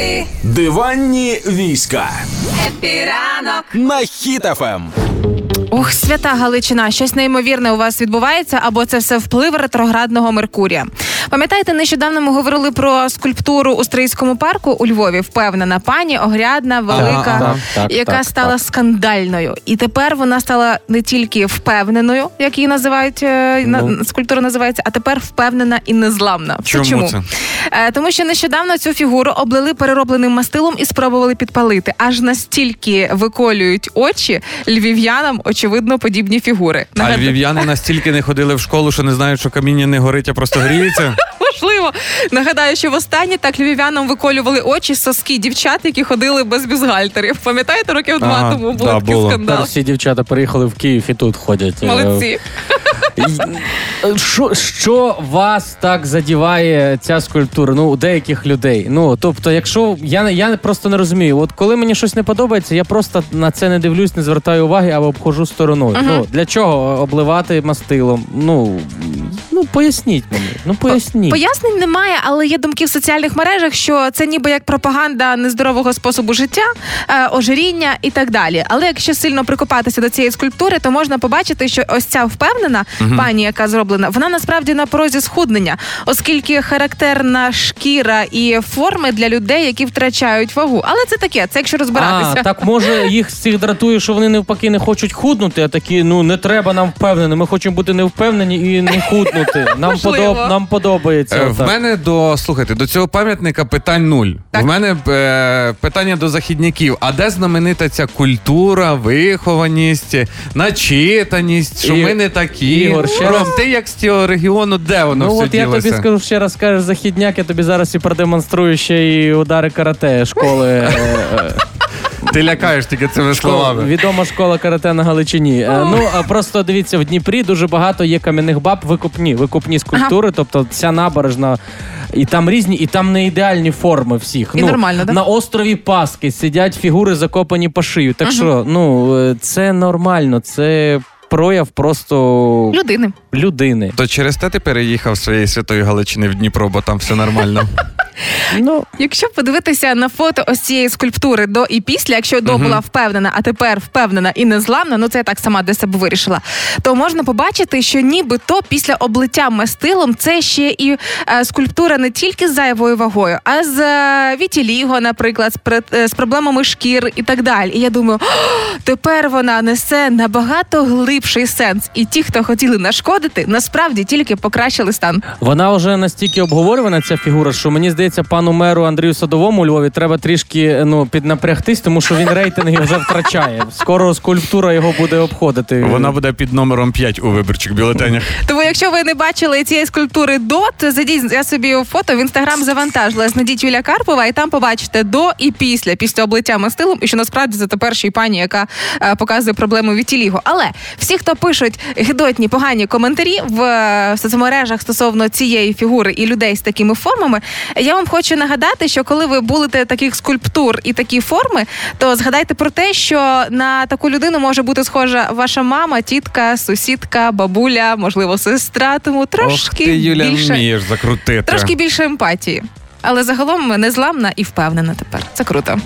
Happy Диванні війська Happy ранок. на Ем. Хіт FM. Ух, свята Галичина, щось неймовірне у вас відбувається, або це все вплив ретроградного Меркурія. Пам'ятаєте, нещодавно ми говорили про скульптуру у Стрийському парку у Львові. Впевнена пані, огрядна, велика, так, так, яка так, стала так. скандальною. І тепер вона стала не тільки впевненою, як її називають е, Ну. скульптура називається, а тепер впевнена і незламна. Чому чому? це? Е, Тому що нещодавно цю фігуру облили переробленим мастилом і спробували підпалити. Аж настільки виколюють очі львів'янам, очевидно, подібні фігури. А львів'яни настільки не ходили в школу, що не знають, що каміння не горить, а просто гріється. Можливо, нагадаю, що востаннє так львів'янам виколювали очі соски дівчат, які ходили без бюстгальтерів. Пам'ятаєте, років два Ага, тому був да, такий було. скандал. Тепер всі дівчата приїхали в Київ і тут ходять. Е, Молодці. Е, Що, що вас так задіває ця скульптура? Ну, у деяких людей. Ну, тобто, якщо я, я просто не розумію, от коли мені щось не подобається, я просто на це не дивлюсь, не звертаю уваги або обходжу стороною. Ну, для чого обливати мастилом? Ну, ну поясніть мені. Ну поясніть. Пояснень немає, але є думки в соціальних мережах, що це ніби як пропаганда нездорового способу життя, е, ожиріння і так далі. Але якщо сильно прикопатися до цієї скульптури, то можна побачити, що ось ця впевнена пані, яка зроблена, вона насправді на порозі схуднення, оскільки характерна шкіра і форми для людей, які втрачають вагу. Але це таке, це якщо розбиратися. А, так може їх з цих дратує, що вони навпаки не хочуть худнути, а такі, ну не треба нам впевнені. Ми хочемо бути не впевнені і не худнути. Нам, Можливо. подоб, нам подобається. Е, В отак. мене до слухайте, до цього пам'ятника питань нуль. Так. В мене е, питання до західняків. А де знаменита ця культура, вихованість, начитаність, що І- ми не такі? Ігор, ще Ром, раз. ти як з цього регіону, де воно Ну все от я ділося? тобі скажу ще раз скажеш західняк, я тобі зараз і продемонструю ще і удари карате школи. е, е, Ти лякаєш тільки цими словами. Відома школа карате на Галичині. Е, Ну а просто дивіться, в Дніпрі дуже багато є кам'яних баб, викупні, викупні скульптури, тобто ця набережна. І там різні, і там не ідеальні форми всіх. І нормально, да? На острові Паски сидять фігури, закопані по шию. Так що, ну е, це нормально, це прояв просто Людини. людини. То через те ти переїхав з своєї святої Галичини в Дніпро, бо там все нормально. Ну Якщо подивитися на фото ось цієї скульптури до і після, якщо до була впевнена, а тепер впевнена і незламна, ну це я так сама для себе вирішила, то можна побачити, що нібито після облиття мастилом це ще і е, скульптура не тільки з зайвою вагою, а з е, вітіліго, наприклад, з, е, з проблемами шкір і так далі. І я думаю, «О, тепер вона несе набагато глибший сенс. І ті, хто хотіли нашкодити, насправді тільки покращили стан. Вона вже настільки обговорювана, ця фігура, що мені здається, пану меру Андрію Садовому у Львові треба трішки ну, піднапрягтись, тому що він рейтинги вже втрачає. Скоро скульптура його буде обходити. Вона буде під номером 5 у виборчих бюлетенях. Тому, якщо ви не бачили цієї скульптури до, то зайдіть я собі фото в інстаграм завантажила. Знайдіть Юля Карпова, і там побачите до і після, після облиття мастилом, і що насправді це тепер ще й пані, яка показує проблему вітіліго. Але всі, хто пишуть гидотні погані коментарі в е, соцмережах стосовно цієї фігури і людей з такими формами, я вам хочу нагадати, що коли ви булите таких скульптур і такі форми, то згадайте про те, що на таку людину може бути схожа ваша мама, тітка, сусідка, бабуля, можливо, сестра. Тому трошки Ох ти, Юля, більше вмієш закрутити. трошки більше емпатії. Але загалом незламна і впевнена тепер. Це круто.